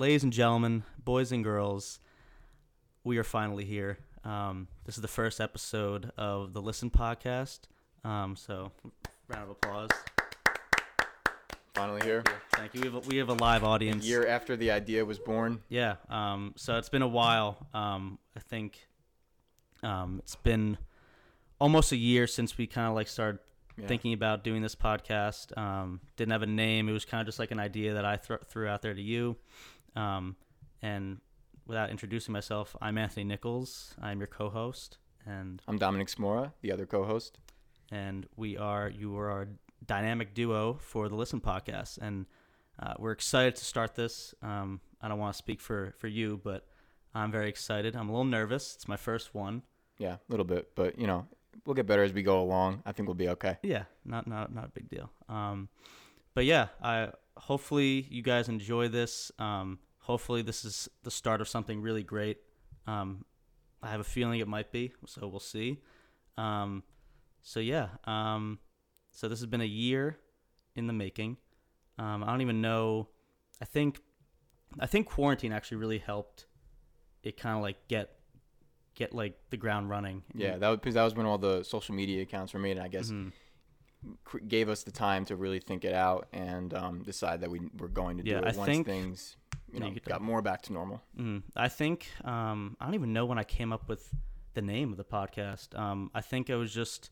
ladies and gentlemen, boys and girls, we are finally here. Um, this is the first episode of the Listen podcast. Um, so, round of applause. Finally here. Thank you. We have a, we have a live audience. Year after the idea was born. Yeah. Um, so it's been a while. Um, I think um, it's been almost a year since we kind of like started Yeah. thinking about doing this podcast. Um, didn't have a name. It was kind of just like an idea that I thro- threw out there to you. Um, and without introducing myself, I'm Anthony Nichols. I'm your co-host, and I'm Dominic Smora, the other co-host. and we are you are our dynamic duo for the Listen podcast, and uh, we're excited to start this. Um, I don't want to speak for for you, but I'm very excited. I'm a little nervous. It's my first one. Yeah, a little bit, but you know, we'll get better as we go along. I think we'll be okay. Yeah, not not not a big deal. Um, but yeah, I hopefully you guys enjoy this. Um, hopefully this is the start of something really great. Um, I have a feeling it might be, so we'll see. Um, so yeah, um, so this has been a year in the making. Um, I don't even know. I think, I think quarantine actually really helped. It kind of like get, get like the ground running. Yeah, that was because that was when all the social media accounts were made, and I guess Mhm. cr- gave us the time to really think it out and um, decide that we were going to do Yeah, it I once think- things, you know, got more back to normal. Mm, I think um, I don't even know when I came up with the name of the podcast. Um, I think it was just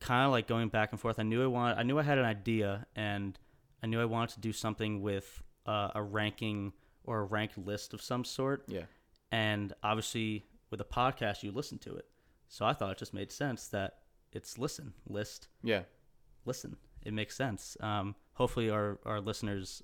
kind of like going back and forth. I knew I wanted, I knew I had an idea, and I knew I wanted to do something with uh, a ranking or a ranked list of some sort. Yeah, And obviously, with a podcast, you listen to it. So I thought it just made sense that it's listen, list, yeah, listen. It makes sense. Um, hopefully, our our listeners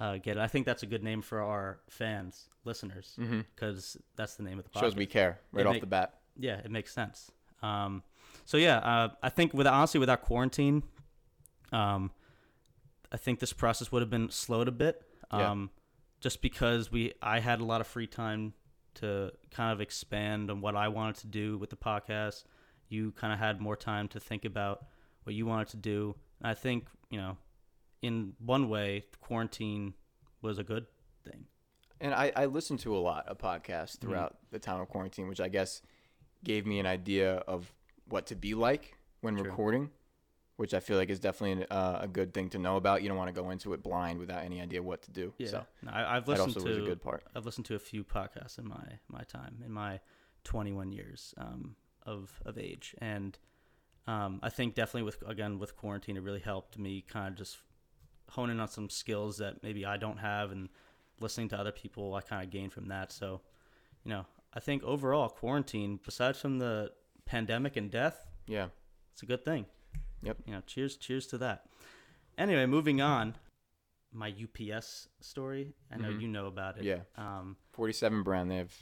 uh, get it. I think that's a good name for our fans, listeners, mm-hmm. because that's the name of the podcast. shows we care right It off make- the bat. Yeah, it makes sense. Um, so yeah, uh, I think with honestly without quarantine, um, I think this process would have been slowed a bit. Yeah. Um, just because we I had a lot of free time to kind of expand on what I wanted to do with the podcast. You kind of had more time to think about what you wanted to do. And I think you know, in one way, quarantine was a good thing. And I, I listened to a lot of podcasts Mm-hmm. throughout the time of quarantine, which I guess gave me an idea of what to be like when True. recording, which I feel like is definitely an, uh, a good thing to know about. You don't want to go into it blind without any idea what to do. Yeah, So No, I, I've listened also to was a good part. I've listened to a few podcasts in my my time in my 21 years um, of of age, and um, I think definitely with again with quarantine, it really helped me kind of just hone in on some skills that maybe I don't have, and listening to other people, I kind of gain from that. So, you know, I think overall quarantine, besides from the pandemic and death, Yeah. it's a good thing. Yep. You know, cheers, cheers to that. Anyway, moving on. My UPS story. I know Mhm. you know about it. Yeah. Um, 47 brand. They have.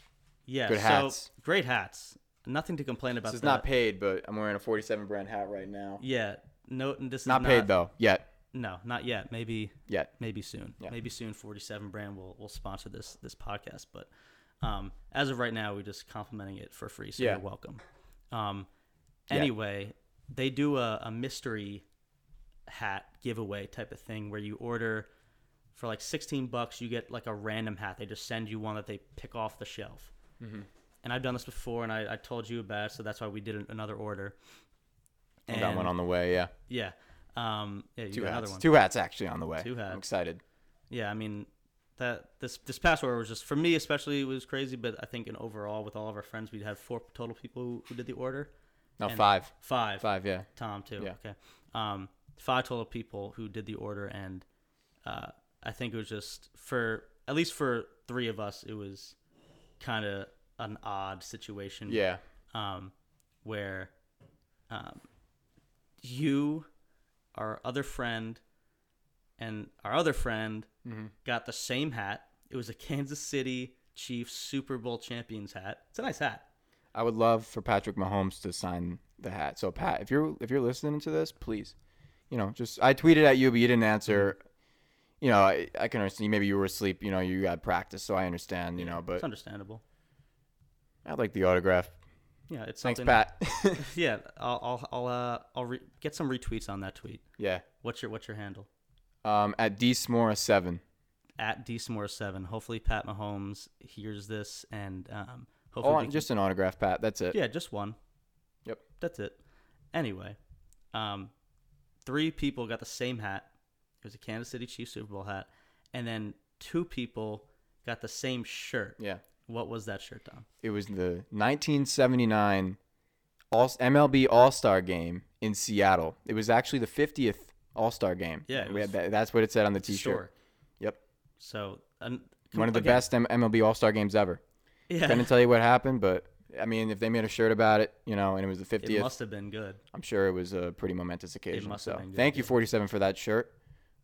yeah. Good so great hats. Nothing to complain about. This is that. not paid, but I'm wearing a 47 brand hat right now. Yeah. No, this is Not paid though yet. No, not yet. Maybe Yet. maybe soon. Yeah. Maybe soon. Forty seven brand will will sponsor this this podcast. But um, as of right now, we're just complimenting it for free. So Yeah. you're welcome. Um, Yeah. anyway, they do a, a mystery hat giveaway type of thing where you order for like sixteen bucks, you get like a random hat. They just send you one that they pick off the shelf. Mhm. And I've done this before, and I, I told you about it, so that's why we did an- another order. I got one on the way. Yeah. Yeah. Um, yeah, you Two got hats. another one. Two hats actually on the way. Two hats. I'm excited. Yeah, I mean that this this past order was just for me especially it was crazy, but I think in overall with all of our friends we'd had four total people who, who did the order. No, five. Five. Five. Yeah. Tom too. Yeah. Okay. Um, five total people who did the order, and uh, I think it was just for at least for three of us, it was kind of an odd situation. Yeah. Um, where um, you, our other friend, and our other friend Mm-hmm. got the same hat. It was a Kansas City Chiefs Super Bowl champions hat. It's a nice hat. I would love for Patrick Mahomes to sign the hat. So Pat, if you're if you're listening to this, please, you know, just I tweeted at you, but you didn't answer. You know, I, I can understand. Maybe you were asleep. You know, you had practice, so I understand. You know, but It's understandable. I'd like the autograph. Yeah, it's Thanks, something. Pat. Yeah, I'll I'll I'll uh I'll re- get some retweets on that tweet. yeah. What's your what's your handle? Um, at D Smora seven. at DSmore7. Hopefully, Pat Mahomes hears this and um, Oh, hopefully, we can- just an autograph, Pat. That's it. yeah, just one. Yep. That's it. Anyway, um, three people got the same hat. It was a Kansas City Chiefs Super Bowl hat, and then two people got the same shirt. Yeah. What was that shirt, Dom? It was the 1979 All MLB All Star Game in Seattle. It was actually the 50th All Star Game. Yeah, we was had that, that's what it said on the T-shirt. Sure. Yep. So One of the best M- MLB All Star games ever. Yeah, Couldn't tell you what happened, but I mean, if they made a shirt about it, you know, and it was the 50th, it 50th, must have been good. I'm sure it was a pretty momentous occasion. It must have been good, thank you, yeah. 47, for that shirt.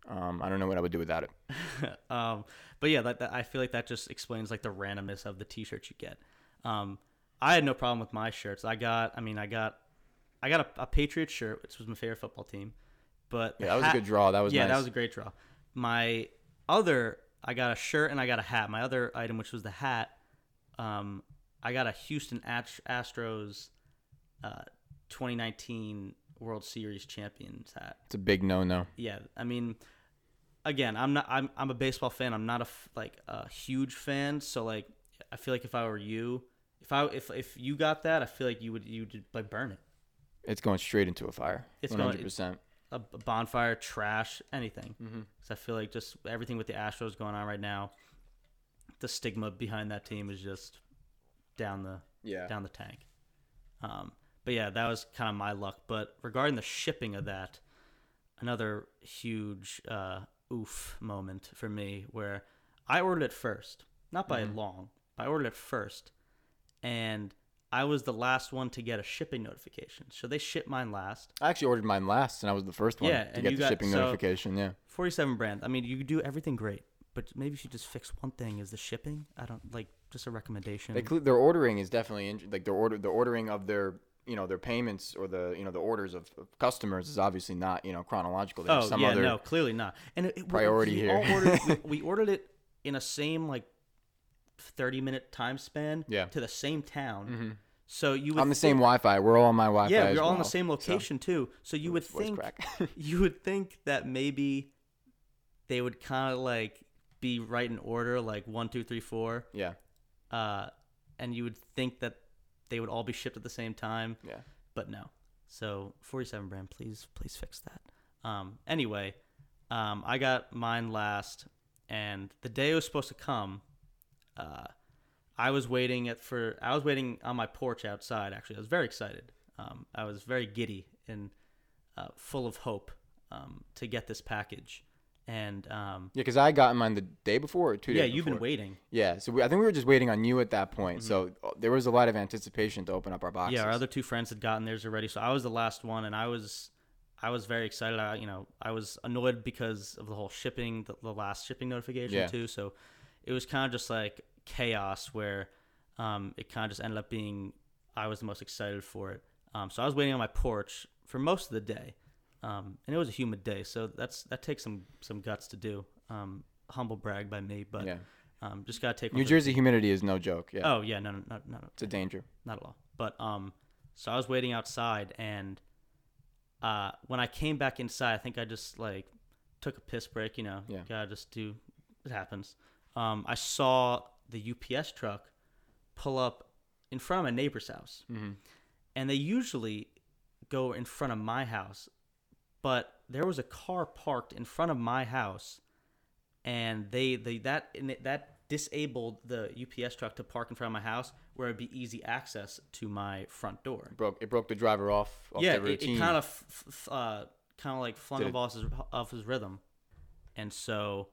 Um, I don't know what I would do without it. um, but yeah, that, that, I feel like that just explains like the randomness of the T-shirts you get. Um, I had no problem with my shirts. I got, I mean, I got, I got a, a Patriot shirt, which was my favorite football team. But Yeah, that was a good draw. That was yeah, nice. that was a great draw. My other, I got a shirt and I got a hat. My other item, which was the hat, um, I got a Houston Ast- Astros uh, 2019 World Series champions hat. It's a big no-no. Yeah, I mean, again, I'm not. I'm I'm a baseball fan. I'm not a like a huge fan. So like, I feel like if I were you, if I if if you got that, I feel like you would you would like burn it. It's going straight into a fire. It's 100. going- percent A, bonfire, trash, anything. Mm-hmm. Because I feel like just everything with the Astros going on right now, the stigma behind that team is just down the Yeah. down the tank. Um, but yeah, that was kind of my luck. But regarding the shipping of that, another huge uh, oof moment for me where I ordered it first, not by Mhm. long. I ordered it first, and I was the last one to get a shipping notification. So they shipped mine last. I actually ordered mine last, and I was the first one Yeah, to get the got- shipping so- notification. Yeah. 47 brand. I mean, you do everything great, but maybe you just fix one thing is the shipping. I don't like just a recommendation. They their ordering is definitely in- like their order the ordering of their you know their payments or the you know the orders of, of customers is obviously not you know chronological. There's oh some yeah, other no, clearly not. And it, it, priority we here. All ordered, we, we ordered it in a same like thirty minute time span. Yeah. To the same town. Mhm. So you would on the same Wi-Fi. We're all on my Wi-Fi. Yeah, we're all in the well, same so- location too. So you would think you would think that maybe they would kind of like be right in order, like one, two, three, four. yeah, Uh, and you would think that they would all be shipped at the same time. yeah. but no. So 47 brand, please, please fix that. Um, anyway, um, I got mine last, and the day it was supposed to come, uh, I was waiting at for I was waiting on my porch outside. Actually, I was very excited. Um, I was very giddy and uh, full of hope um, to get this package. And um, Yeah, because I got mine the day before or two yeah, days you've been waiting. Yeah, so we, I think we were just waiting on you at that point. So uh, there was a lot of anticipation to open up our boxes. Yeah, our other two friends had gotten theirs already, so I was the last one, and I was, I was very excited. I, you know, I was annoyed because of the whole shipping, the, the last shipping notification Yeah. too. So it was kind of just like chaos where um, it kind of just ended up being I was the most excited for it. Um, so I was waiting on my porch for most of the day, um, and it was a humid day, so that's that takes some some guts to do. Um, humble brag by me, but yeah. um, just gotta take New for the Jersey humidity is no joke. Yeah, Oh yeah, no, no, no, no, it's a danger. not at all. But um, so I was waiting outside, and uh, when I came back inside, I think I just like took a piss break. You know, Yeah. gotta just do. It happens. Um, I saw the UPS truck pull up in front of my neighbor's house, hmm and they usually go in front of my house, but there was a car parked in front of my house, and they they that that disabled the UPS truck to park in front of my house where it'd be easy access to my front door. It broke it broke the driver off. off yeah, the it, it kind of f- f- uh, kind of like flung Did him off his off his rhythm, and so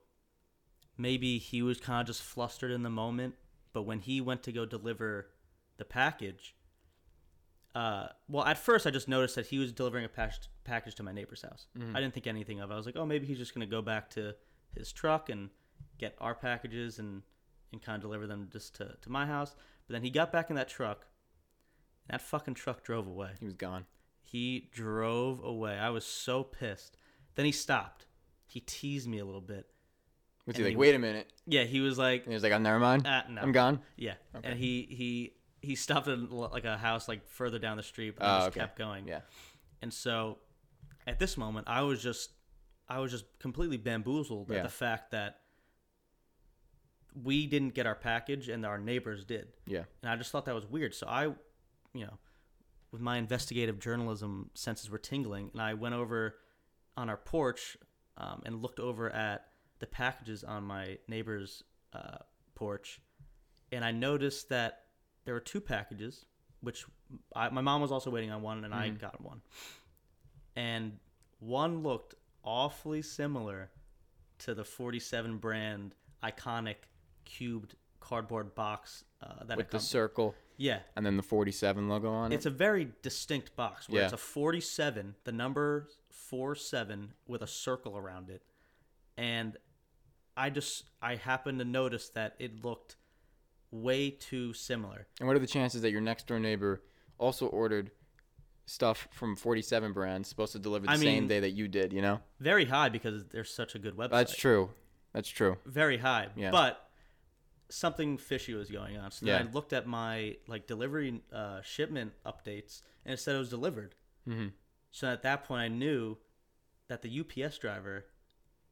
maybe he was kind of just flustered in the moment. But when he went to go deliver the package, uh, well, at first I just noticed that he was delivering a package package to my neighbor's house. Mhm. I didn't think anything of it. I was like, oh, maybe he's just gonna go back to his truck and get our packages and and kind of deliver them just to, to my house. But then he got back in that truck. And that fucking truck drove away. he was gone. He drove away. I was so pissed. Then he stopped. He teased me a little bit. Was he he- wait a minute? Yeah, he was like, And he was like, oh, never mind. uh, no. I'm gone. Yeah, Okay. and he he he stopped at like a house like further down the street, but Oh, just okay. kept going. Yeah. And so, at this moment, I was just I was just completely bamboozled Yeah. at the fact that we didn't get our package and our neighbors did. Yeah. And I just thought that was weird. So I, you know, with my investigative journalism senses were tingling, and I went over on our porch um, and looked over at the packages on my neighbor's uh, porch, and I noticed that there were two packages, which I, my mom was also waiting on one, and I Mhm. got one, and one looked awfully similar to the 47 brand iconic cubed cardboard box uh, that With it the circle yeah, and then the 47 logo on it. it's a very distinct box where Yeah. it's a 47, the number 47 with a circle around it. And I just I happened to notice that it looked way too similar. and what are the chances that your next door neighbor also ordered stuff from 47 brands supposed to deliver the I same day that you did, you know? Very high because they're such a good website. That's true. That's true. Very high. Yeah. But something fishy was going on. So then Yeah. I looked at my like delivery uh, shipment updates and it said it was delivered. hmm So at that point, I knew that the UPS driver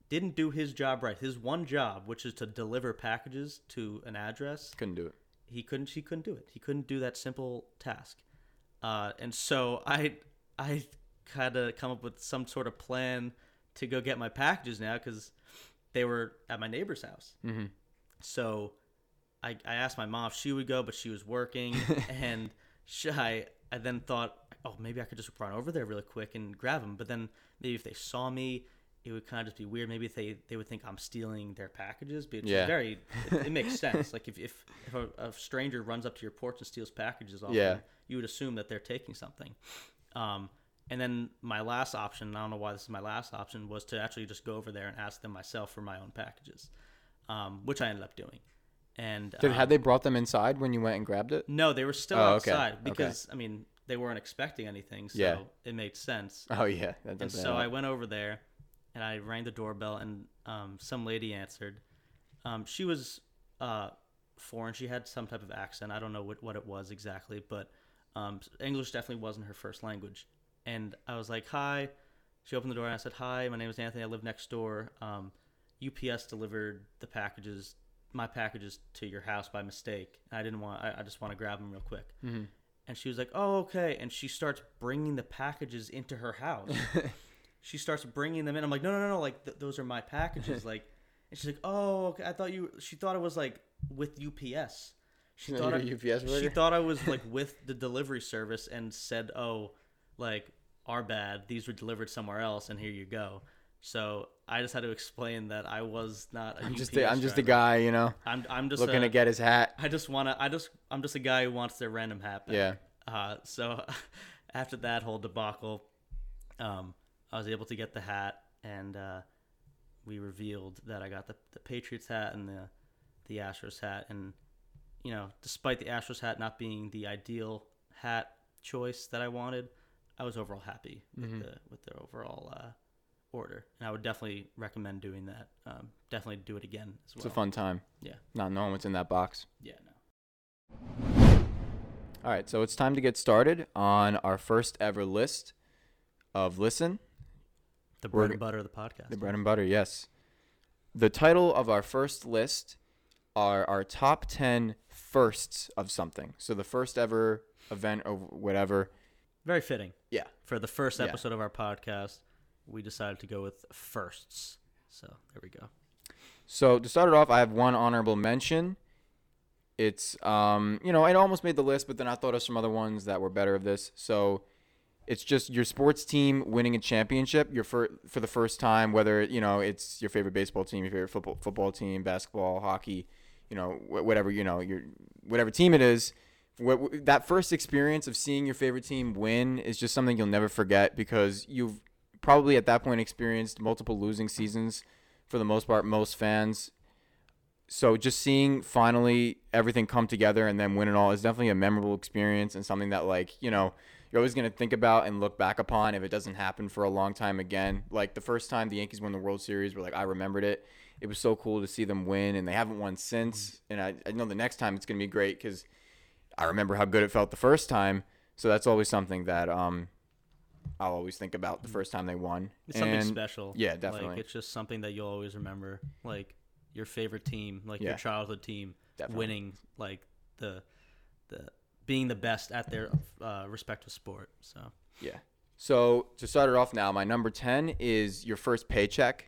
didn't do his job right. His one job, which is to deliver packages to an address, Couldn't do it. he couldn't. He couldn't do it. He couldn't do that simple task. Uh, and so I, I kind of come up with some sort of plan to go get my packages now because they were at my neighbor's house. hmm So I, I asked my mom if she would go, but she was working. and she, I, I then thought, oh, maybe I could just run over there really quick and grab them. But then maybe if they saw me, it would kind of just be weird. Maybe if they, they would think I'm stealing their packages. But it's Yeah. very, it, it makes sense. Like if, if, if a, a stranger runs up to your porch and steals packages off Yeah. you, you would assume that they're taking something. Um, and then my last option, I don't know why this is my last option, was to actually just go over there and ask them myself for my own packages, um, which I ended up doing. And Did, um, had they brought them inside when you went and grabbed it? no, they were still Oh, outside okay. because I mean they weren't expecting anything, so Yeah. it made sense. Oh, yeah. That and so I went over there, and I rang the doorbell, and um, some lady answered. Um, she was uh, foreign. She had some type of accent. I don't know what, what it was exactly, but um, English definitely wasn't her first language. And I was like, "Hi." She opened the door, and I said, "Hi, my name is Anthony. I live next door. Um, UPS delivered the packages, my packages, to your house by mistake. And I didn't want. I, I just want to grab them real quick." hmm And she was like, "Oh, okay." And she starts bringing the packages into her house. she starts bringing them in. I'm like, "No, no, no, no! Like th- those are my packages." Like, and she's like, "Oh, okay. I thought you." She thought it was like with UPS. She thought I, UPS she thought I was like with the delivery service and said, "Oh, like our bad. These were delivered somewhere else, and here you go." So I just had to explain that I was not a I'm just a, I'm just a guy, you know, I'm I'm just looking a, to get his hat. I just want to. I just. I'm just a guy who wants their random hat back. Yeah. Uh, so after that whole debacle, um, I was able to get the hat, and uh, we revealed that I got the, the Patriots hat and the the Astros hat, and you know, despite the Astros hat not being the ideal hat choice that I wanted, I was overall happy with Mhm. the with the overall uh, order, and I would definitely recommend doing that. Um, definitely do it again as well. It's a fun time. Yeah. Not knowing what's in that box. Yeah. No. All right, so it's time to get started on our first ever list of listen, The bread and butter of the podcast. the bread and butter. Yes. The title of our first list are our top 10 firsts of something. So the first ever event or whatever. Very fitting. Yeah. For the first Yeah. episode of our podcast, we decided to go with firsts. So there we go. So to start it off, I have one honorable mention. It's um, you know, it almost made the list, but then I thought of some other ones that were better of this. So it's just your sports team winning a championship, your for for the first time, whether you know it's your favorite baseball team, your favorite football football team, basketball, hockey, you know, wh- whatever you know, your whatever team it is. What, that first experience of seeing your favorite team win is just something you'll never forget because you've probably at that point experienced multiple losing seasons for the most part, most fans. So just seeing finally everything come together and then win it all is definitely a memorable experience and something that like, you know, you're always going to think about and look back upon if it doesn't happen for a long time again. Like the first time the Yankees won the World Series, we're like, I remembered it. It was so cool to see them win and they haven't won since. And I, I know the next time it's going to be great because I remember how good it felt the first time. So that's always something that um, I'll always think about the first time they won. It's something And- special. yeah, definitely. Like it's just something that you'll always remember. Like your favorite team, like Yeah. your childhood team, Definitely. winning like the the being the best at their uh, respective sport. So Yeah. So to start it off now, my number 10 is your first paycheck.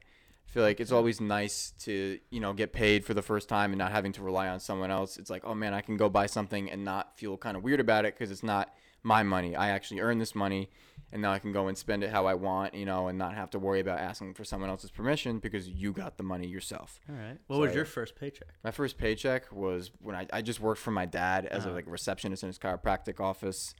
I feel like it's always nice to, you know, get paid for the first time and not having to rely on someone else. It's like, oh man, I can go buy something and not feel kind of weird about it because it's not my money. I actually earned this money and now I can go and spend it how I want, you know, and not have to worry about asking for someone else's permission because you got the money yourself. all right, what So, was yeah. your first paycheck? My first paycheck was when I, I just worked for my dad as a Uh-huh. like receptionist in his chiropractic office.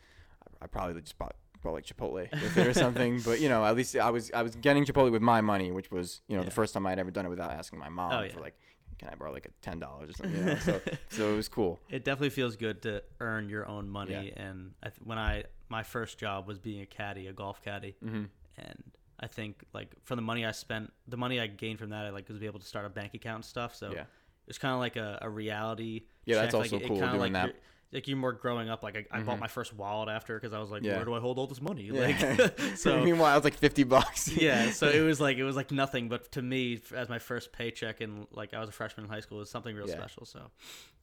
I, I probably just bought bought like Chipotle with it or something, but you know, at least I was I was getting Chipotle with my money, which was you know Yeah. the first time I'd ever done it without asking my mom Oh, yeah. for like, can I borrow like a ten dollars or something? You know? so so it was cool. It definitely feels good to earn your own money. And I th- when I my first job was being a caddy, a golf caddy, hmm and I think like for the money I spent, the money I gained from that, I like was able to start a bank account and stuff. So Yeah. it's kind of like a, a reality. Yeah, that's also like, cool doing like that. Like you more growing up, like I, I bought Mhm. my first wallet after because I was like, Yeah. where do I hold all this money? Yeah. Like, so meanwhile, it was like fifty bucks. yeah, so it was like it was like nothing, but to me, as my first paycheck and like I was a freshman in high school, it was something real special. So,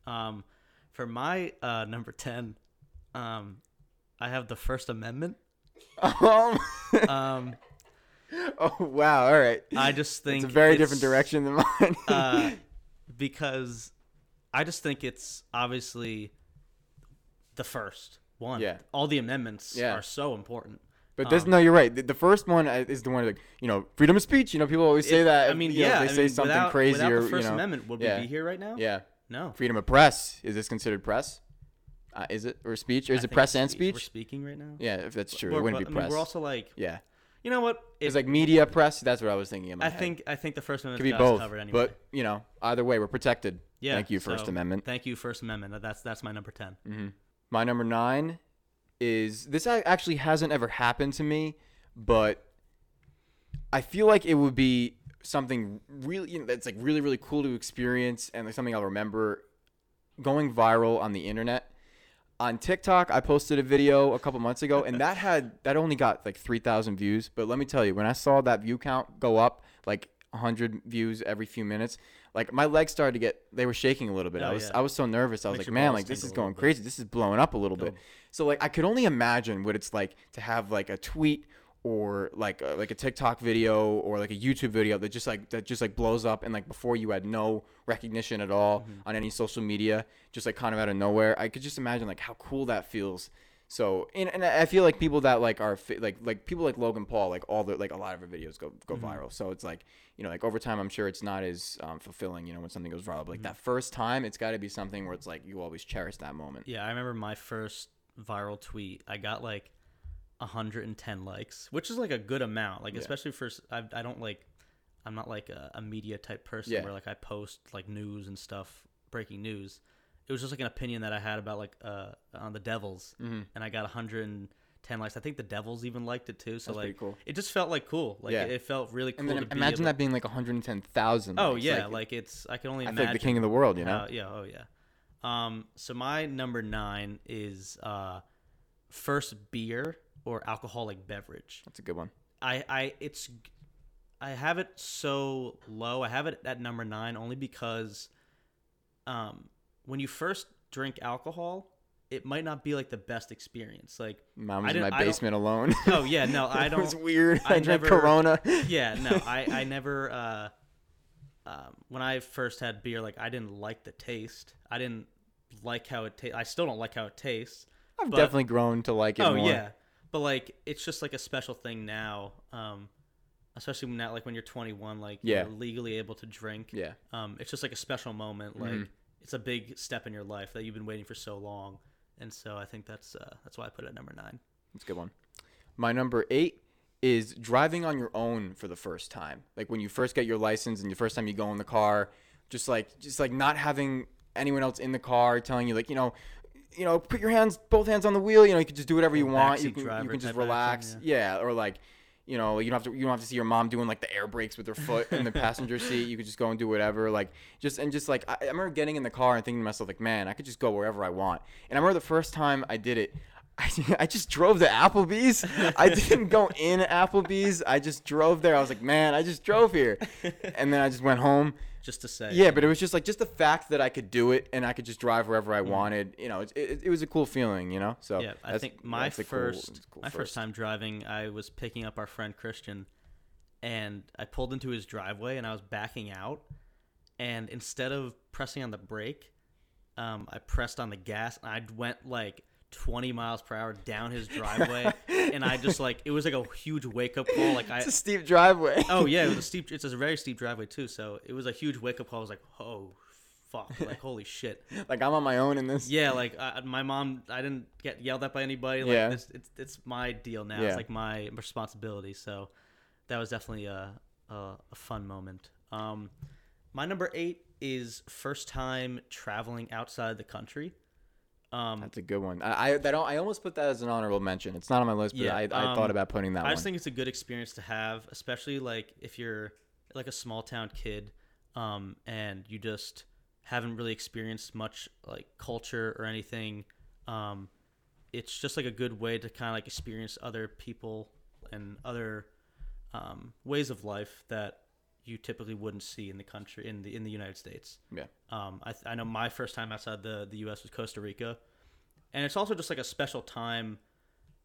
um, for my uh, number ten, um, I have the First Amendment. um, Um, oh wow! All right. I just think it's a very different direction than mine. uh, because I just think it's obviously the first one. Yeah. all the amendments Yeah. are so important. But this, Um, no, you're right. The, the first one uh, is the one like you know freedom of speech. You know, people always say It- that. I mean, you know, yeah, they I say mean, something without, crazy without or the First you know, Amendment, would yeah. we be here right now? yeah. No. Freedom of press is this considered press? Uh, is it or speech or is I it press and speech. We're speaking right now. Yeah, if that's true, We're- it wouldn't be I mean, press. we're also like, yeah, you know what? it's like media press. That's what I was thinking in my I head. think I think the First Amendment could be both, covered anyway. but you know, either way, we're protected. yeah, Thank you, First so Amendment. Thank you, First Amendment. That's that's my number ten. hmm My number nine is this. Actually, hasn't ever happened to me, but I feel like it would be something really you know, that's like really really cool to experience and like something I'll remember going viral on the internet. On TikTok, I posted a video a couple months ago, and that had that only got like three thousand views. But let me tell you, when I saw that view count go up like hundred views every few minutes, like my legs started to get they were shaking a little bit. I Oh, was yeah. I was so nervous. I was Makes like, man, like this is going bit. crazy. This is blowing up a little bit. Oh. So like I could only imagine what it's like to have like a tweet or like a, like a TikTok video or like a YouTube video that just like that just like blows up and like before you had no recognition at all Mm-hmm. on any social media, just like kind of out of nowhere. I could just imagine like how cool that feels. So and, and I feel like people that like are like like people like Logan Paul like all the like a lot of her videos go go Mm-hmm. viral. So it's like you know like over time I'm sure it's not as um, fulfilling you know when something goes viral. But like Mm-hmm. that first time it's got to be something where it's like you always cherish that moment. Yeah, I remember my first viral tweet. I got like 110 likes, which is like a good amount. Like Yeah. especially for I don't like I'm not like a, a media type person Yeah. where like I post like news and stuff, breaking news. It was just like an opinion that I had about like uh on the Devils, Mm-hmm. and I got 110 likes. I think the Devils even liked it too. So That's like cool. it just felt like cool. Like Yeah. it, it felt really cool. And be imagine able- that being like 110,000. Oh likes. yeah, like, it's I can only I imagine like the king of the world, you know? how- yeah, oh yeah. Um, so my number nine is uh, first beer or alcoholic beverage. That's a good one. I, I, it's, I have it so low. I have it at number nine only because, um, when you first drink alcohol, it might not be like the best experience. Like, Mom was in my basement alone. oh yeah, no, I it was don't. weird. I, I drank never- Corona. Yeah, no, I, I never. Uh, um, when I first had beer, like I didn't like the taste. I didn't like how it tastes. I still don't like how it tastes. I've but- definitely grown to like it oh more. yeah, but like it's just like a special thing now. Um, especially when now, like when you're 21, like Yeah. you're legally able to drink. Yeah. Um, it's just like a special moment. Like Mhm. it's a big step in your life that you've been waiting for so long. And so I think that's uh, that's why I put it at number nine. That's a good one. My number eight is driving on your own for the first time. Like when you first get your license and the first time you go in the car, just like just like not having anyone else in the car telling you like, you know, you know, put your hands both hands on the wheel, you know, you can just do whatever you want. You can, you can just relax. yeah. or like you know, you don't have to you don't have to see your mom doing like the air brakes with her foot in the passenger seat. You could just go and do whatever. Like just and just like I, I remember getting in the car and thinking to myself like, man, I could just go wherever I want. And I remember the first time I did it, I, I just drove to Applebee's. I didn't go in Applebee's. I just drove there. I was like, man, I just drove here. And then I just went home, just to say. Yeah, but it was just like just the fact that I could do it and I could just drive wherever I wanted. You know, it, it, it was a cool feeling. You know, so Yeah, I think my a cool- first cool my first time driving, I was picking up our friend Christian, and I pulled into his driveway and I was backing out, and instead of pressing on the brake, um, I pressed on the gas and I went like 20 miles per hour down his driveway, and I just like it was like a huge wake up call. Like I It's a steep driveway. oh yeah, it was a steep. It's a very steep driveway too, so it was a huge wake up call. I was like, oh fuck, like holy shit. like I'm on my own in this. Yeah, like uh, my mom, I didn't get yelled at by anybody. Like Yeah. it's, it's it's my deal now. Yeah. It's like my responsibility. So that was definitely a a, a fun moment. Um, my number eight is first time traveling outside the country. Um, That's a good one. I I, that, I almost put that as an honorable mention. It's not on my list, but Yeah, I, I um, thought about putting that I one. just think it's a good experience to have, especially like if you're like a small town kid, um, and you just haven't really experienced much like culture or anything. Um, it's just like a good way to kind of like experience other people and other um, ways of life that you typically wouldn't see in the country in the in the United States. yeah. Um, I, I know my first time outside the, the U.S. was Costa Rica, and it's also just like a special time,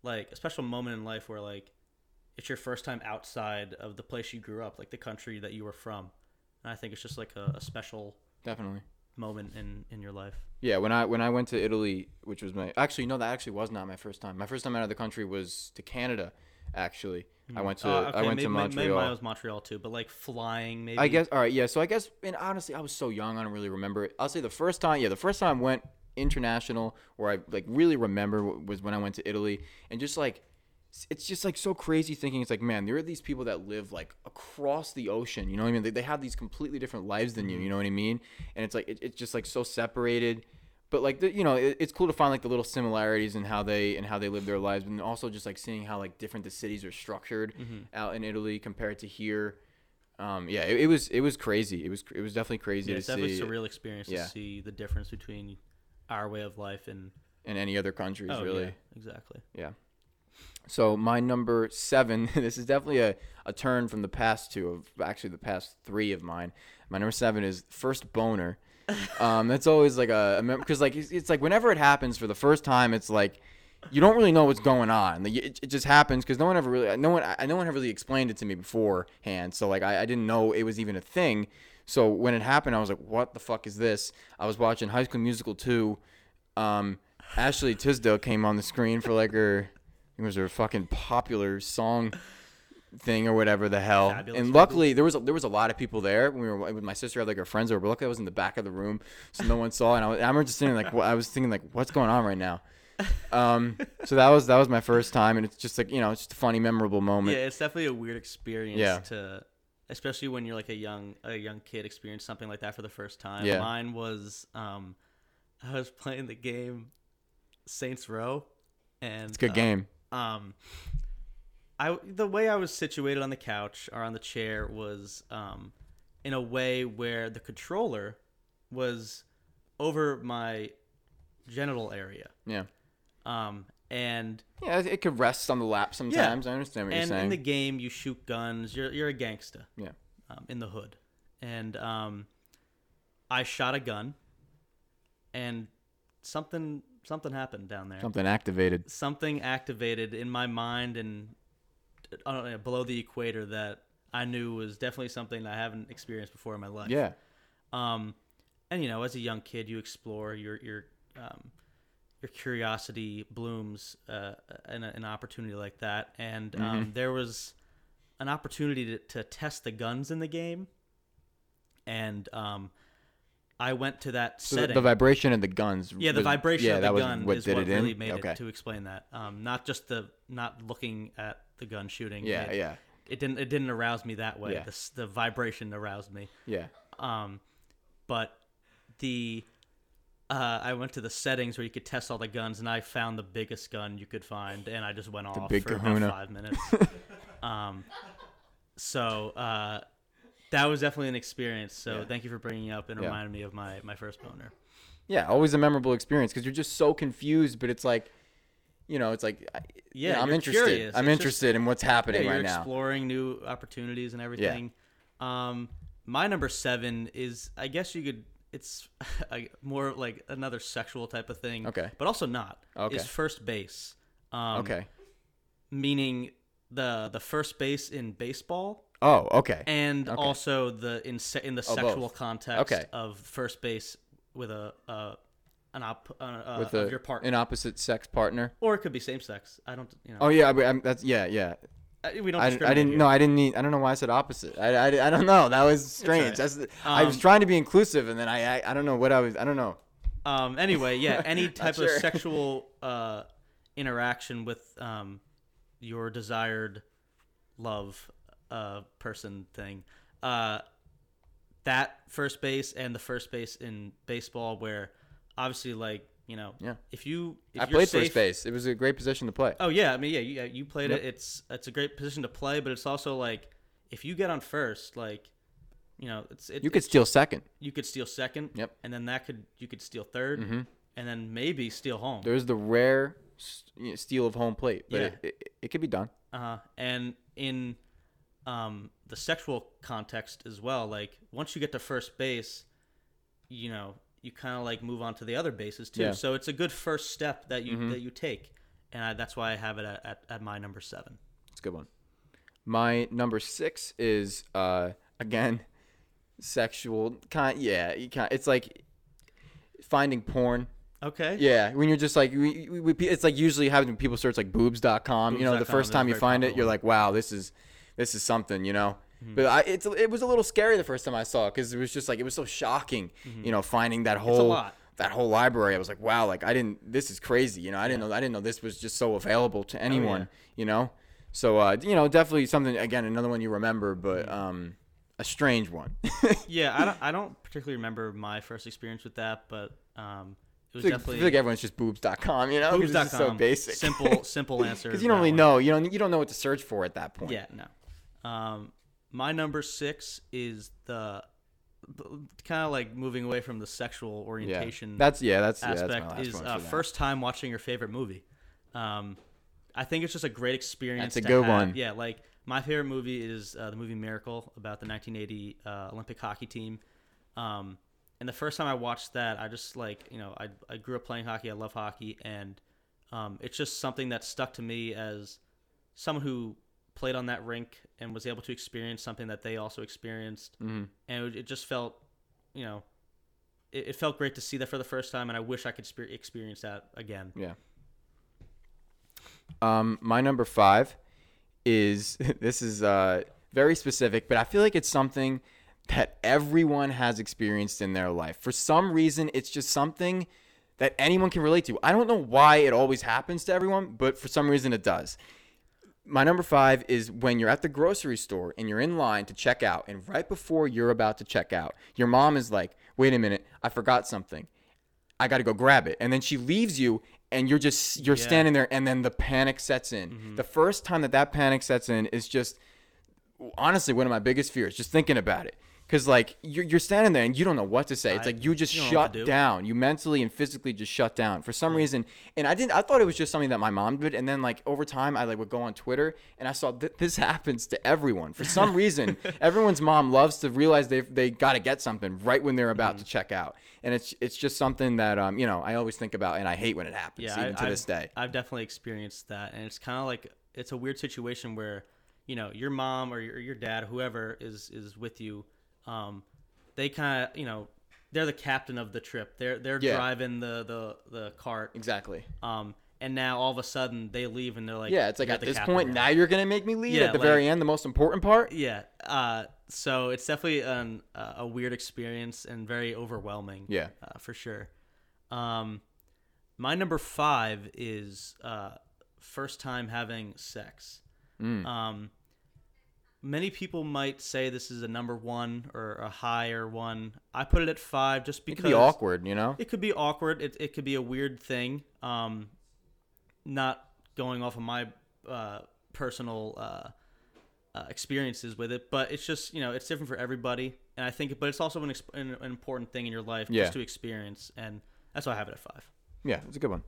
like a special moment in life where like it's your first time outside of the place you grew up, like the country that you were from, and I think it's just like a, a special Definitely. moment in in your life. Yeah, when I when I went to Italy, which was my actually no, that actually was not my first time. My first time out of the country was to Canada. Actually, I went to Uh, I went maybe, to maybe Montreal. mine was Montreal too, but like flying, maybe. I guess all right, yeah. So I guess and honestly, I was so young, I don't really remember it. I'll say the first time, yeah, the first time I went international, where I like really remember was when I went to Italy, and just like it's just like so crazy thinking. It's like man, there are these people that live like across the ocean. You know what I mean? They, they have these completely different lives than you. You know what I mean? And it's like it, it's just like so separated. But like the, you know, it, it's cool to find like the little similarities in how they and how they live their lives, and also just like seeing how like different the cities are structured out in Italy compared to here. Um, yeah, it, it was it was crazy. It was it was definitely crazy yeah, it's definitely see a surreal experience Yeah. to see the difference between our way of life and in any other countries. oh really, yeah, exactly. So my number seven, this is definitely a, a turn from the past two of actually the past three of mine. My number seven is first boner. Um, that's always like a because like it's, it's like whenever it happens for the first time, it's like you don't really know what's going on. Like, it, it just happens because no one ever really no one I, no one ever really explained it to me beforehand. So like I, I didn't know it was even a thing. So when it happened, I was like, "What the fuck is this?" I was watching High School Musical two. Um, Ashley Tisdale came on the screen for like her it was her fucking popular song thing or whatever the hell. Fabulous and People. luckily there was a, there was a lot of people there. We were with my sister had like her friends over. But luckily I was in the back of the room, so no one saw. And I, was, I remember just sitting like I was thinking like, what's going on right now? Um, so that was that was my first time, and it's just like you know, it's just a funny, memorable moment. Yeah, it's definitely a weird experience Yeah. to especially when you're like a young a young kid experience something like that for the first time. Yeah. Mine was um I was playing the game Saints Row and It's a good uh, game. Um I the way I was situated on the couch or on the chair was um in a way where the controller was over my genital area. Yeah, Um and yeah, it- could rest on the lap sometimes. I understand what and you're saying. in the game you shoot guns you're, you're a gangsta Yeah. um, in the hood and um, i shot a gun and something something happened down there Something activated. something activated in my mind and uh, below the equator that i knew was definitely something i haven't experienced before in my life Yeah, um, and you know, as a young kid, you explore your your um, your curiosity blooms uh, in a, an opportunity like that. And Mm-hmm. um, there was an opportunity to, to test the guns in the game, and um, I went to that so the, setting. the vibration and the guns. yeah, the was- vibration yeah, of the that gun what is did what it in? really made okay. it to explain that. Um, not just the not looking at the gun shooting. yeah, it, yeah, It didn't it didn't arouse me that way. Yeah. The, the vibration aroused me. yeah. Um, but the uh, I went to the settings where you could test all the guns, and I found the biggest gun you could find, and I just went off big for kahuna. about five minutes. um, so uh, that was definitely an experience. So Yeah. thank you for bringing it up and Yeah. reminding me of my my first boner. Yeah, always a memorable experience because you're just so confused, but it's like, you know, it's like, I- you Yeah, know, I'm interested. curious. I'm It's just- interested in what's Yeah, happening you're right now. exploring new opportunities and everything. Yeah. Um, my number seven is, I guess you could. It's a, more like another sexual type of thing. Okay. But also not. Okay. Is first base. Um, okay. Meaning the the first base in baseball Oh, okay. and Okay. also the in se- in the Oh, both. sexual context Okay. of first base with a uh, an op uh, uh, With of a, your partner, an opposite sex partner. or it could be same sex. I don't, you know, Oh yeah, but, um, that's yeah, yeah. I- we don't. I, I didn't know. I didn't need. I don't know why I said opposite. I, I, I don't know. That was strange. alright. That's, I was Um, trying to be inclusive, and then I, I I don't know what I was. I don't know. Um. Anyway, yeah. Any type of sexual uh, interaction with um, your desired love uh, person thing. Uh, that first base and the first base in baseball, where obviously, like you know, Yeah. if you if I you're played safe, first base. It was a great position to play. Oh yeah, I mean yeah, you, you played Yep. it. It's it's a great position to play, but it's also like if you get on first, like you know, it's it, You could it's- steal second. you could steal second. Yep. And then that could you could steal 3rd Mm-hmm. and then maybe steal home. There's the rare s- you know, steal of home plate, but Yeah. it, it, it could be done. Uh-huh. And in um, the sexual context as well, like once you get to first base, you know, you kind of like move on to the other bases too. Yeah. So it's a good first step that you Mhm. that you take, and I, that's why I have it at, at, at my number seven. It's a good one. My number six is uh again sexual kind. Yeah, you kind. It's like finding porn. Okay. Yeah, when you're just like, we, we, we, it's like usually having when people search like boobs.com. you know, the first time you find it, you're like, wow, this is this is something, you know. Mm-hmm. But I, it's it was a little scary the first time I saw it because it was just like it was so shocking, you know, finding that whole Mm-hmm. that whole library. I was like, wow, like I didn't. This is crazy, you know. I didn't know. I didn't know this was just so available to anyone, you know. So uh, you know, definitely something. Again, another one you remember, but Mm-hmm. um, a strange one. Yeah, I don't, I don't particularly remember my first experience with that, but um, it was I like- I definitely feel like everyone's just boobs.com, you know, just so basic, Simple, simple answer. because you don't really one. know. You don't you don't know what to search for at that point. Yeah, no. Um, my number six is the kind of like moving away from the sexual orientation that's yeah, that's yeah, that's aspect last is uh, first time watching your favorite movie. Um, I think it's just a great experience. That's a good have. one. Yeah, like my favorite movie is uh, the movie Miracle about the 1980 uh, Olympic hockey team. Um, and the first time I watched that, I just like you know I I grew up playing hockey. I love hockey, and um, it's just something that stuck to me as someone who played on that rink and was able to experience something that they also experienced Mhm. and it, it just felt you know it, it felt great to see that for the first time and i wish i could spe- experience that again Yeah. Um, my number five is this is uh very specific, but I feel like it's something that everyone has experienced in their life. For some reason, it's just something that anyone can relate to. I don't know why it always happens to everyone, but for some reason it does. My number five is when you're at the grocery store and you're in line to check out, and right before you're about to check out, your mom is like, wait a minute, I forgot something. I got to go grab it. And then she leaves you and you're just you're Yeah. standing there and then the panic sets in. Mm-hmm. The first time that that panic sets in is just honestly one of my biggest fears just thinking about it. Cuz like you're, you're standing there and you don't know what to say. It's I- like you just you don't know what shut do. down. You mentally and physically just shut down for some reason. And I didn't I thought it was just something that my mom did and then like over time I like would go on Twitter and I saw that this happens to everyone. For some reason, everyone's mom loves to realize they they got to get something right when they're about Mm-hmm. to check out. And it's it's just something that um you know, I always think about and I hate when it happens yeah even I, to I've, this day. i've definitely experienced that and it's kind of like it's a weird situation where you know your mom or your, your dad whoever is is with you um they kind of you know they're the captain of the trip they're they're Yeah. driving the the the cart Exactly. um and now all of a sudden they leave and they're like Yeah, it's like at this point now." you're gonna make me leave Yeah, at the like- very end, the most important part. Yeah. Uh, so it's definitely an, uh, a weird experience and very overwhelming. Yeah. Uh, for sure. Um, my number five is uh, first time having sex. Mm. Um, many people might say this is a number one or a higher one. I put it at five just because It could be awkward, you know. it could be awkward. It, it could be a weird thing. Um, not going off of my uh, personal uh, uh, experiences with it, but it's just you know it's different for everybody, and I think, but it's also an, exp- an, an important thing in your life Yeah. just to experience, and that's why I have it at five. Yeah, it's a good one.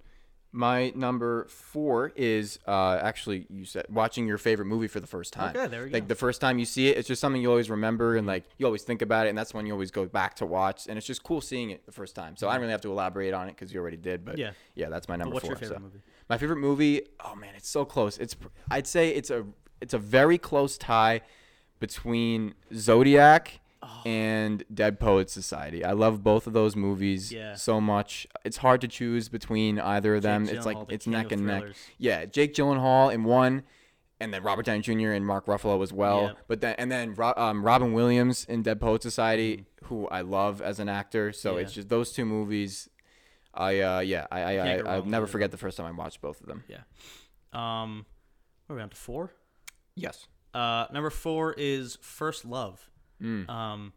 My number four is uh, actually you said watching your favorite movie for the first time. Okay, there we Like go. the first time you see it, it's just something you always remember and like you always think about it, and that's when you always go back to watch, and it's just cool seeing it the first time. So I don't really have to elaborate on it because you already did, but Yeah. yeah, that's my number what's four. your favorite so. movie? My favorite movie. Oh man, it's so close. It's I'd say it's a it's a very close tie between Zodiac and Dead Poets Society. I love both of those movies Yeah. so much. It's hard to choose between either of them. Jake it's like Gyllenhaal, the it's neck and neck. Yeah, Jake Gyllenhaal in one, and then Robert Downey Jr. and Mark Ruffalo as well. Yeah. But then and then um, Robin Williams in Dead Poets Society, who I love as an actor. So Mm-hmm. Yeah. it's just those two movies. I uh yeah I I, I I'll never forget the first time I watched both of them. Yeah. Um, are we on to four? Yes. Uh, number four is First Love. Mm. Um,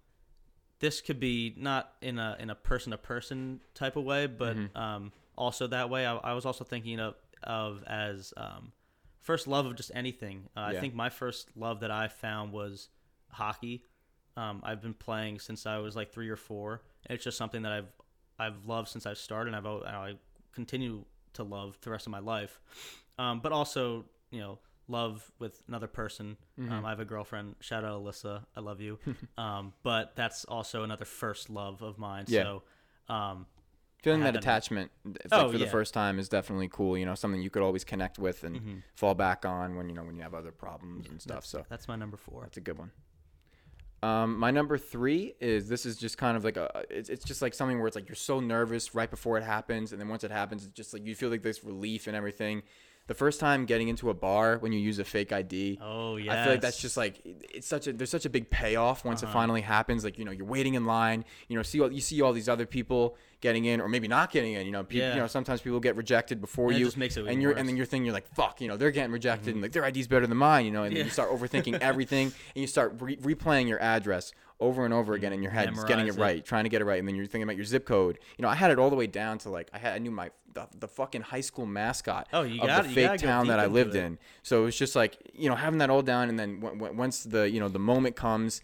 this could be not in a in a person to person type of way, but Mm-hmm. um, also that way. I, I was also thinking of of as um, first love of just anything. Uh, Yeah. I think my first love that I found was hockey. Um, I've been playing since I was like three or four. It's just something that I've I've loved since I've started, and I've I continue to love the rest of my life. Um, but also, you know, love with another person. Mm-hmm. Um, I have a girlfriend. Shout out Alyssa, I love you. um, but that's also another first love of mine. Yeah. So, um, Feeling that attachment like Oh, for the first time is definitely cool. You know, something you could always connect with and Mm-hmm. fall back on when you know when you have other problems and stuff. So that's my number four. that's a good one. Um, my number three is this is just kind of like a it's, it's just like something where it's like you're so nervous right before it happens, and then once it happens, it's just like you feel like this relief and everything. The first time getting into a bar when you use a fake ID, Oh yeah. I feel like that's just like it's such a there's such a big payoff once Uh-huh. it finally happens. Like you know you're waiting in line, you know see all, you see all these other people getting in or maybe not getting in. You know people, Yeah. you know sometimes people get rejected before And it you, just makes it and you're worse. Mm-hmm. and then you're thinking you're like fuck, you know they're getting rejected and like their ID's better than mine, you know, and then you start overthinking everything and you start re- replaying your address over and over again in your head, just getting it it. right, trying to get it right, and then you're thinking about your zip code. You know I had it all the way down to like I had I knew my the, the fucking high school mascot Oh, you of got- the you fake gotta town that I lived it. in. So it's just like you know having that all down, and then w- w- once the you know the moment comes,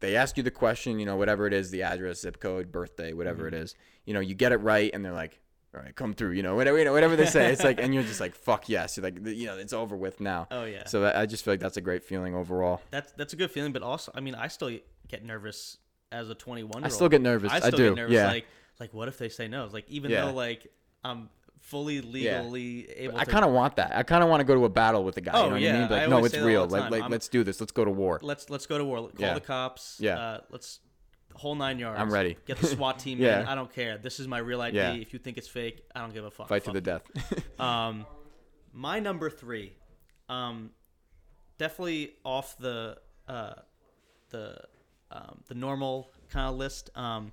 they ask you the question, you know whatever it is, the address, zip code, birthday, whatever Mm-hmm. it is, you know you get it right, and they're like, all right, come through, you know whatever you know whatever they say, it's like, and you're just like fuck yes, you're like you know it's over with now. Oh yeah. So that, I just feel like that's a great feeling overall. that's that's a good feeling, but also, I mean, I still get nervous as a 21 year old. I still get nervous. I I, still do. get nervous. yeah. Like, like what if they say no? Like, even Yeah. though like I'm fully legally able. I to kind of want that. I kind of want to go to a battle with the guy. Oh, you know what yeah, I mean? Be I Like, no, it's say that all real. Like, like let's do this. Let's go to war. let's let's go to war. Call Yeah. the cops. Yeah. Uh, let's whole nine yards. I'm ready. Get the SWAT team Yeah. in. I don't care. This is my real ID. Yeah. If you think it's fake, I don't give a fuck. Fight to the death. Um, my number three, um, definitely off the uh, the um, the normal kind of list. Um,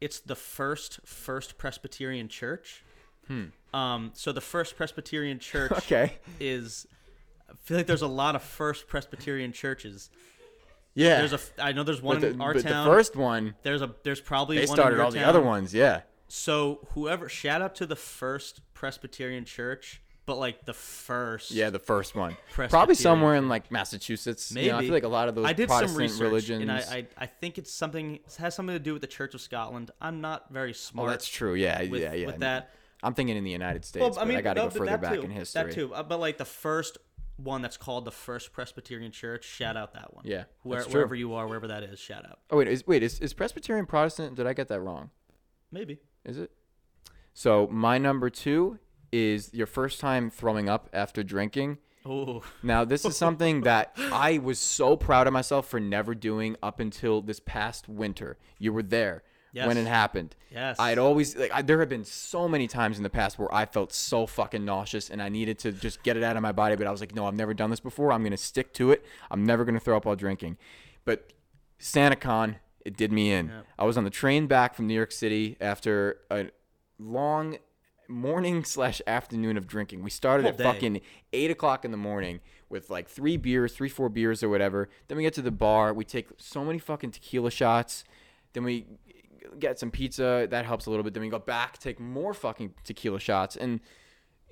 it's the first First Presbyterian Church. Um, so the First Presbyterian Church Hmm. okay. is. I feel like there's a lot of First Presbyterian churches. Yeah. There's a. I know there's one but the, in our but town. the first one, there's a. There's probably they one started all the other ones. Yeah. So whoever, shout out to the First Presbyterian Church, but like the first. Yeah, the first one. Probably somewhere in like Massachusetts. Maybe You know, I feel like a lot of those I did Protestant some research, religions. and I, I I think it's something it has something to do with the Church of Scotland. I'm not very oh, smart. that's true. Yeah, with, yeah, yeah. with that. I'm thinking in the United States, Well, but I mean, I got to no, go further back too, in history. That too, Uh, but like the first one that's called the First Presbyterian Church. Shout out that one. Yeah, Where, wherever you are, wherever that is, shout out. Oh wait, is wait is, is Presbyterian Protestant? Did I get that wrong? Maybe. Is it? So my number two is your first time throwing up after drinking. Oh, Now, this is something that I was so proud of myself for never doing up until this past winter. You were there when it happened. Yes. I'd always like I, there have been so many times in the past where I felt so fucking nauseous and I needed to just get it out of my body, but I was like, no, I've never done this before. I'm gonna stick to it. I'm never gonna throw up while drinking. But SantaCon, it did me in. Yep. I was on the train back from New York City after a long morning slash afternoon of drinking. We started Whole at day. fucking eight o'clock in the morning with like three beers, three, four beers or whatever. Then we get to the bar. We take so many fucking tequila shots. Then we get some pizza. That helps a little bit. Then we go back, take more fucking tequila shots. And,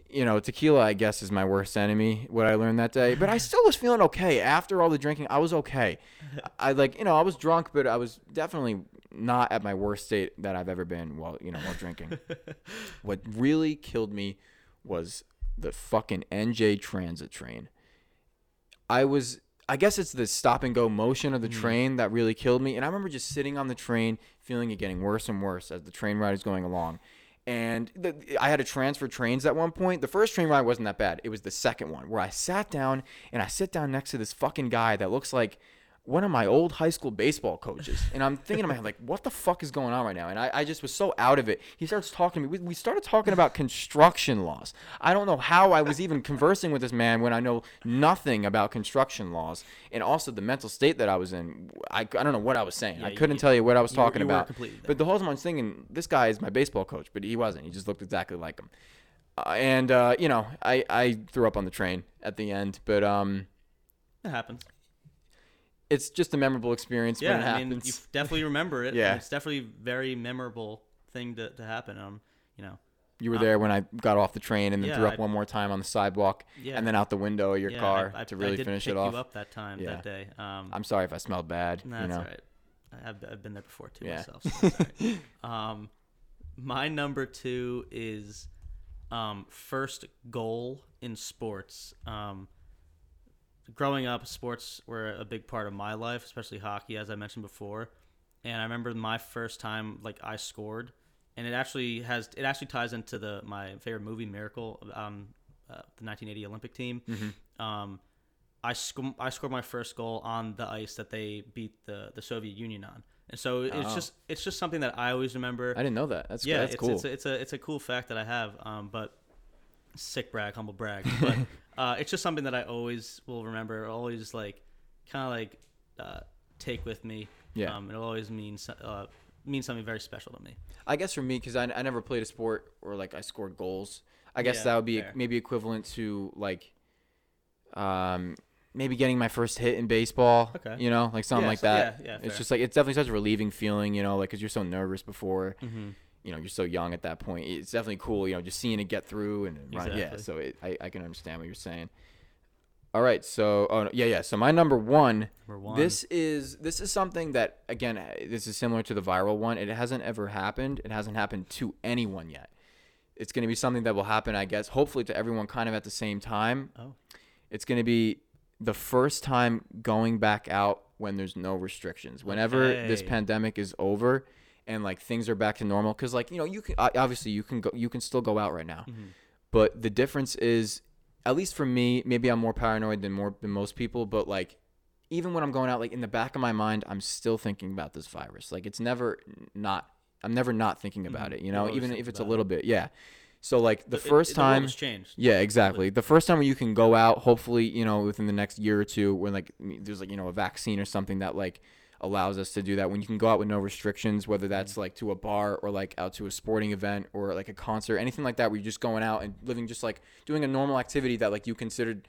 you know, tequila, I guess, is my worst enemy, what I learned that day. But I still was feeling okay. After all the drinking, I was okay. I like, you know, I was drunk, but I was definitely not at my worst state that I've ever been while, you know, while drinking. what really killed me was the fucking NJ Transit train. I was I guess it's the stop and go motion of the Mhm. train that really killed me. And I remember just sitting on the train, feeling it getting worse and worse as the train ride is going along. And the, I had to transfer trains at one point. The first train ride wasn't that bad. It was the second one where I sat down and I sit down next to this fucking guy that looks like one of my old high school baseball coaches. And I'm thinking to myself, like, what the fuck is going on right now? And I, I just was so out of it. He starts talking to me. We, we started talking about construction laws. I don't know how I was even conversing with this man when I know nothing about construction laws and also the mental state that I was in. I, I don't know what I was saying. Yeah, I couldn't tell you what I was talking you were about. But the whole time I was thinking, this guy is my baseball coach, but he wasn't. He just looked exactly like him. Uh, and uh, you know, I, I threw up on the train at the end, but um, It happens. It's just a memorable experience Yeah, when it I happens. mean, you definitely remember it. Yeah. it's definitely a very memorable thing to, to happen. Um, you know, You were there when I got off the train and then yeah, threw up I- one more time on the sidewalk yeah, and then out the window of your yeah, car I, I, to really finish it off. Up that time that day. Um, I'm sorry if I smelled bad. nah, you that's know. right. I've, I've been there before too Yeah. myself. So that's um, my number two is um, first goal in sports. Um, growing up, sports were a big part of my life, especially hockey, as I mentioned before. And I remember my first time, like I scored, and it actually has it actually ties into the my favorite movie, Miracle, um, uh, the 1980 Olympic team. Mhm. Um, I sc- I scored my first goal on the ice that they beat the, the Soviet Union on, and so it's Oh. just it's just something that I always remember. I didn't know that. That's yeah, that's it's, cool. it's, a, it's a it's a cool fact that I have. Um, but sick brag, humble brag. But uh, it's just something that I always will remember. Always like kind of like uh, take with me. Yeah. Um, it'll always mean uh, mean something very special to me. I guess for me, because I, I never played a sport or like I scored goals. I guess Yeah, that would be fair. maybe equivalent to like, um, maybe getting my first hit in baseball. Okay. You know, like something Yeah, like so- that. yeah, yeah, it's fair. just like it's definitely such a relieving feeling, you know, like because you're so nervous before. Mm-hmm. You know, you're so young at that point. It's definitely cool, you know, just seeing it get through and run. Yeah, so it, I I can understand what you're saying. All right, so oh yeah, yeah. So my number one Number one. this is this is something that again uh, this is similar to the viral one. It hasn't ever happened. It hasn't happened to anyone yet. It's going to be something that will happen, I guess, hopefully to everyone kind of at the same time. Oh. It's going to be the first time going back out when there's no restrictions. Whenever this pandemic is over and like things are back to normal cuz like, you know, you can obviously you can go you can still go out right now. Mhm. But the difference is, at least for me, maybe I'm more paranoid than more than most people. But like, even when I'm going out, like in the back of my mind, I'm still thinking about this virus. Like it's never not. I'm never not thinking about Mhm. it. You know, even if it's a about it. little bit. Yeah. So like the It- it- first the world time. has changed. Yeah, exactly. The first time where you can go out, hopefully, you know, within the next year or two, when like there's like you know a vaccine or something that like allows us to do that. When you can go out with no restrictions, whether mm-hmm. that's like to a bar or like out to a sporting event or like a concert, anything like that, where you're just going out and living just like doing a normal activity that like you considered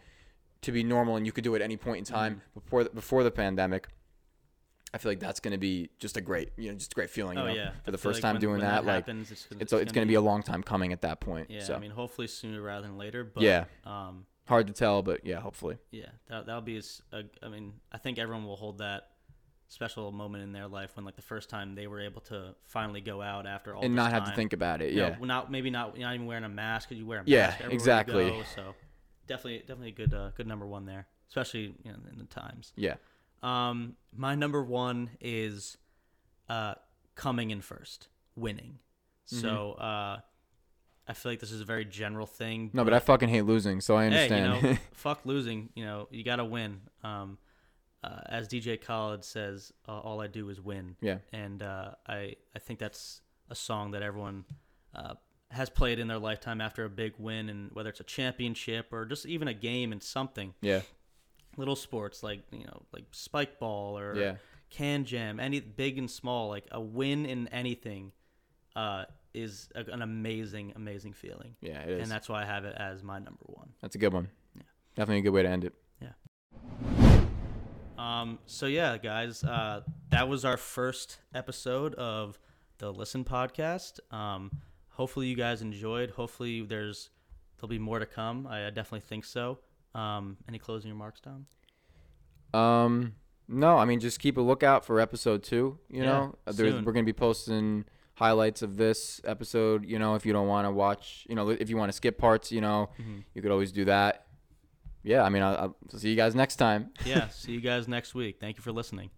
to be normal and you could do at any point in time mm-hmm. before the, before the pandemic. I feel like that's going to be just a great, you know, just a great feeling. You Oh know, yeah. for the first like time when- doing when that, like happens, it's, gonna- it's it's going to be a long time coming at that point. Yeah, so I mean, hopefully sooner rather than later. But Yeah. um, hard to tell, but yeah, hopefully. yeah, that that'll be. a a- uh, I mean, I think everyone will hold that special moment in their life when, like, the first time they were able to finally go out after all and not have to think about it. You know, Yeah. not maybe not not even wearing a mask because you wear a Yeah, mask. you exactly. go, so definitely, definitely a good uh, good number one there, especially you know, in the times. Yeah. Um, my number one is uh, coming in first, winning. Mm-hmm. So uh, I feel like this is a very general thing. No, but I fucking hate losing, so I hey, understand. you know, fuck losing. You know, you got to win. Um, uh, as DJ Khaled says, uh, all I do is win. Yeah. And uh, I I think that's a song that everyone uh, has played in their lifetime after a big win, and whether it's a championship or just even a game and something. yeah. Little sports like you know like spike ball or Yeah. can jam, any big and small, like a win in anything, uh, is a, an amazing, amazing feeling, Yeah, it is. and that's why I have it as my number one. That's a good one. Yeah. Definitely a good way to end it. Um, so yeah, guys, uh, that was our first episode of the Listen Podcast. Um, hopefully you guys enjoyed. Hopefully there's there'll be more to come. I, I definitely think so. Um, any closing remarks, Dom? Um, no, I mean just keep a lookout for episode two. You Yeah, know, there's, soon. we're gonna be posting highlights of this episode. You know, if you don't want to watch, you know, if you want to skip parts, you know, Mhm. you could always do that. Yeah, I mean, I'll, I'll see you guys next time. Yeah. See you guys next week. Thank you for listening.